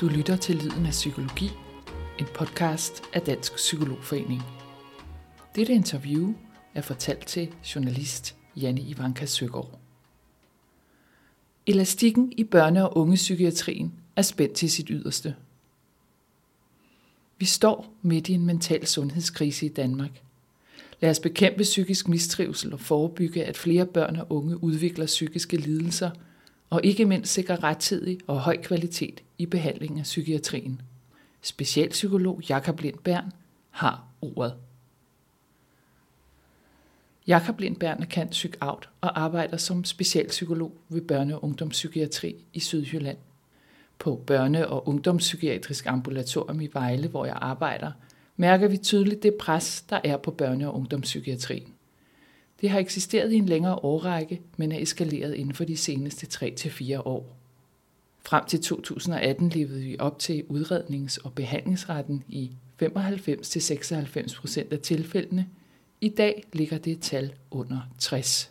Du lytter til Lyden af Psykologi, en podcast af Dansk Psykologforening. Dette interview er fortalt til journalist Janne Ivanka Søgaard. Elastikken i børne- og ungepsykiatrien er spændt til sit yderste. Vi står midt i en mental sundhedskrise i Danmark. Lad os bekæmpe psykisk mistrivsel og forebygge, at flere børn og unge udvikler psykiske lidelser – og ikke mindst sikre rettidig og høj kvalitet i behandlingen af psykiatrien. Specialpsykolog Jakob Lindbern har ordet. Jakob Lindbern er kendt psykout og arbejder som specialpsykolog ved Børne- og Ungdomspsykiatri i Sydjylland. På Børne- og Ungdomspsykiatrisk Ambulatorium i Vejle, hvor jeg arbejder, mærker vi tydeligt det pres, der er på børne- og ungdomspsykiatrien. Det har eksisteret i en længere årrække, men er eskaleret inden for de seneste 3-4 år. Frem til 2018 levede vi op til udrednings- og behandlingsretten i 95-96 procent af tilfældene. I dag ligger det tal under 60.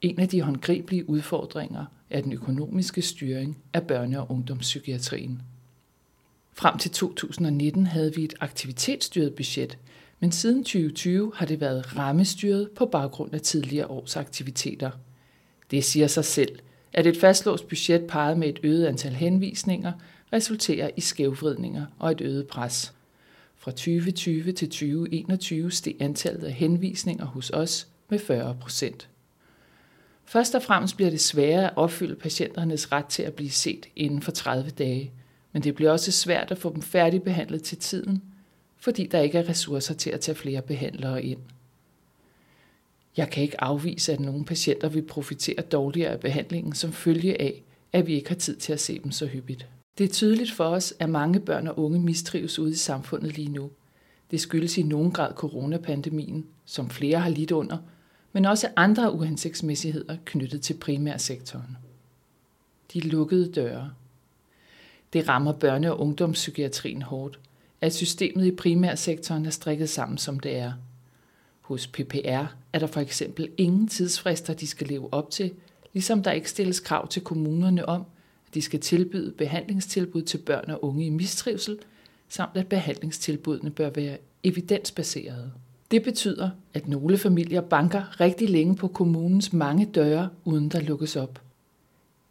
En af de håndgribelige udfordringer er den økonomiske styring af børne- og ungdomspsykiatrien. Frem til 2019 havde vi et aktivitetsstyret budget, men siden 2020 har det været rammestyret på baggrund af tidligere års aktiviteter. Det siger sig selv, at et fastlåst budget peget med et øget antal henvisninger resulterer i skævvridninger og et øget pres. Fra 2020 til 2021 steg antallet af henvisninger hos os med 40 procent. Først og fremmest bliver det sværere at opfylde patienternes ret til at blive set inden for 30 dage, men det bliver også svært at få dem færdigbehandlet til tiden, fordi der ikke er ressourcer til at tage flere behandlere ind. Jeg kan ikke afvise, at nogle patienter vil profitere dårligere af behandlingen som følge af, at vi ikke har tid til at se dem så hyppigt. Det er tydeligt for os, at mange børn og unge mistrives ude i samfundet lige nu. Det skyldes i nogen grad coronapandemien, som flere har lidt under, men også andre uhensigtsmæssigheder knyttet til primærsektoren. De lukkede døre. Det rammer børne- og ungdomspsykiatrien hårdt, at systemet i primærsektoren er strikket sammen, som det er. Hos PPR er der for eksempel ingen tidsfrister, de skal leve op til, ligesom der ikke stilles krav til kommunerne om, at de skal tilbyde behandlingstilbud til børn og unge i mistrivsel, samt at behandlingstilbudene bør være evidensbaserede. Det betyder, at nogle familier banker rigtig længe på kommunens mange døre, uden der lukkes op.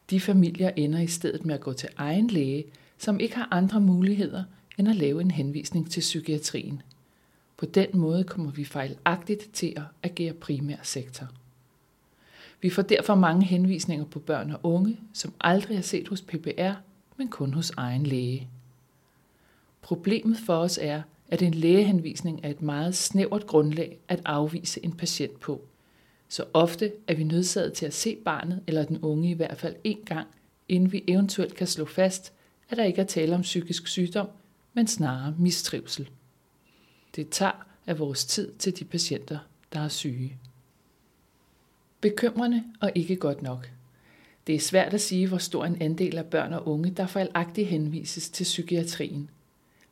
De familier ender i stedet med at gå til egen læge, som ikke har andre muligheder – end at lave en henvisning til psykiatrien. På den måde kommer vi fejlagtigt til at agere primær sektor. Vi får derfor mange henvisninger på børn og unge, som aldrig er set hos PPR, men kun hos egen læge. Problemet for os er, at en lægehenvisning er et meget snævert grundlag at afvise en patient på. Så ofte er vi nødsaget til at se barnet eller den unge i hvert fald én gang, inden vi eventuelt kan slå fast, at der ikke er tale om psykisk sygdom, men snarere mistrivsel. Det tager af vores tid til de patienter, der er syge. Bekymrende og ikke godt nok. Det er svært at sige, hvor stor en andel af børn og unge, der fejlagtigt henvises til psykiatrien.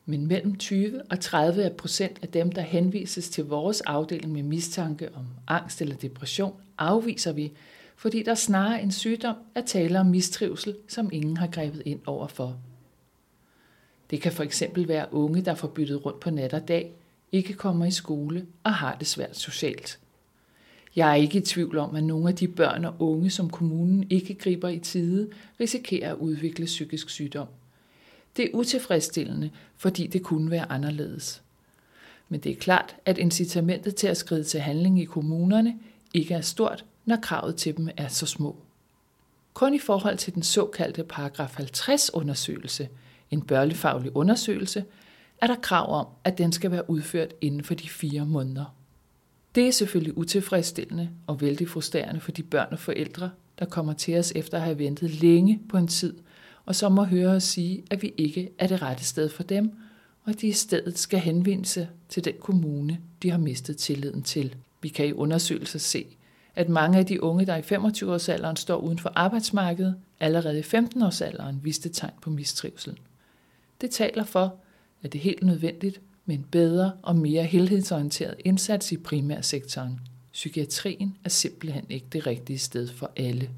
Men mellem 20 og 30 procent af dem, der henvises til vores afdeling med mistanke om angst eller depression, afviser vi, fordi der snarere en sygdom er tale om mistrivsel, som ingen har grebet ind over for. Det kan for eksempel være unge, der får byttet rundt på nat og dag, ikke kommer i skole og har det svært socialt. Jeg er ikke i tvivl om, at nogle af de børn og unge, som kommunen ikke griber i tide, risikerer at udvikle psykisk sygdom. Det er utilfredsstillende, fordi det kunne være anderledes. Men det er klart, at incitamentet til at skride til handling i kommunerne ikke er stort, når kravet til dem er så små. Kun i forhold til den såkaldte paragraf 50 undersøgelse – en børnefaglig undersøgelse, er der krav om, at den skal være udført inden for de fire måneder. Det er selvfølgelig utilfredsstillende og vældig frustrerende for de børn og forældre, der kommer til os efter at have ventet længe på en tid, og så må høre os sige, at vi ikke er det rette sted for dem, og at de i stedet skal henvende sig til den kommune, de har mistet tilliden til. Vi kan i undersøgelser se, at mange af de unge, der i 25-årsalderen står uden for arbejdsmarkedet, allerede i 15-årsalderen viste tegn på mistrivsel. Det taler for, at det er helt nødvendigt med en bedre og mere helhedsorienteret indsats i primærsektoren. Psykiatrien er simpelthen ikke det rigtige sted for alle.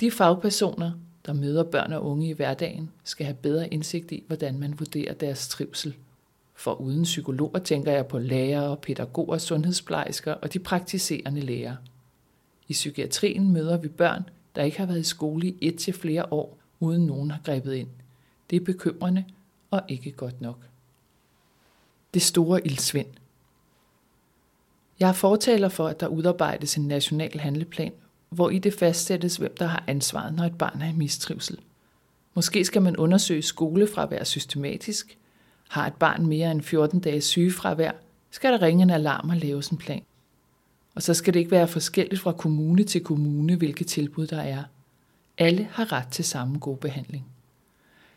De fagpersoner, der møder børn og unge i hverdagen, skal have bedre indsigt i, hvordan man vurderer deres trivsel. For uden psykologer tænker jeg på lærere, pædagoger, sundhedsplejersker og de praktiserende læger. I psykiatrien møder vi børn, der ikke har været i skole i et til flere år, uden nogen har grebet ind. Det er bekymrende og ikke godt nok. Det store ildsvind. Jeg er fortaler for, at der udarbejdes en national handleplan, hvor i det fastsættes, hvem der har ansvaret, når et barn er i mistrivsel. Måske skal man undersøge skolefravær systematisk. Har et barn mere end 14 dages sygefravær, skal der ringe en alarm og laves en plan. Og så skal det ikke være forskelligt fra kommune til kommune, hvilke tilbud der er. Alle har ret til samme god behandling.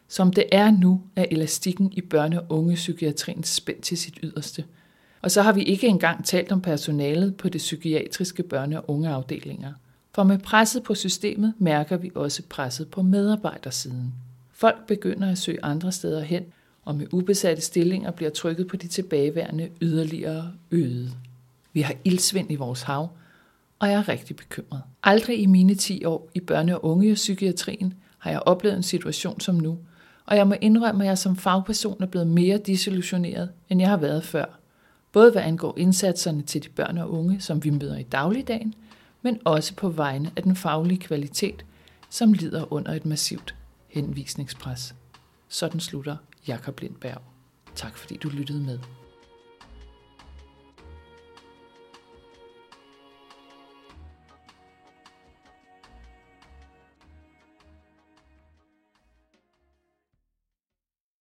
Som det er nu, er elastikken i børne- og ungepsykiatrien spændt til sit yderste. Og så har vi ikke engang talt om personalet på det psykiatriske børne- og ungeafdelinger. For med presset på systemet mærker vi også presset på medarbejdersiden. Folk begynder at søge andre steder hen, og med ubesatte stillinger bliver trykket på de tilbageværende yderligere øget. Vi har ildsvind i vores hav, og jeg er rigtig bekymret. Aldrig i mine 10 år i børne- og ungepsykiatrien har jeg oplevet en situation som nu, og jeg må indrømme, at jeg som fagperson er blevet mere disillusioneret, end jeg har været før. Både hvad angår indsatserne til de børn og unge, som vi møder i dagligdagen, men også på vegne af den faglige kvalitet, som lider under et massivt henvisningspres. Sådan slutter Jakob Lindberg. Tak fordi du lyttede med.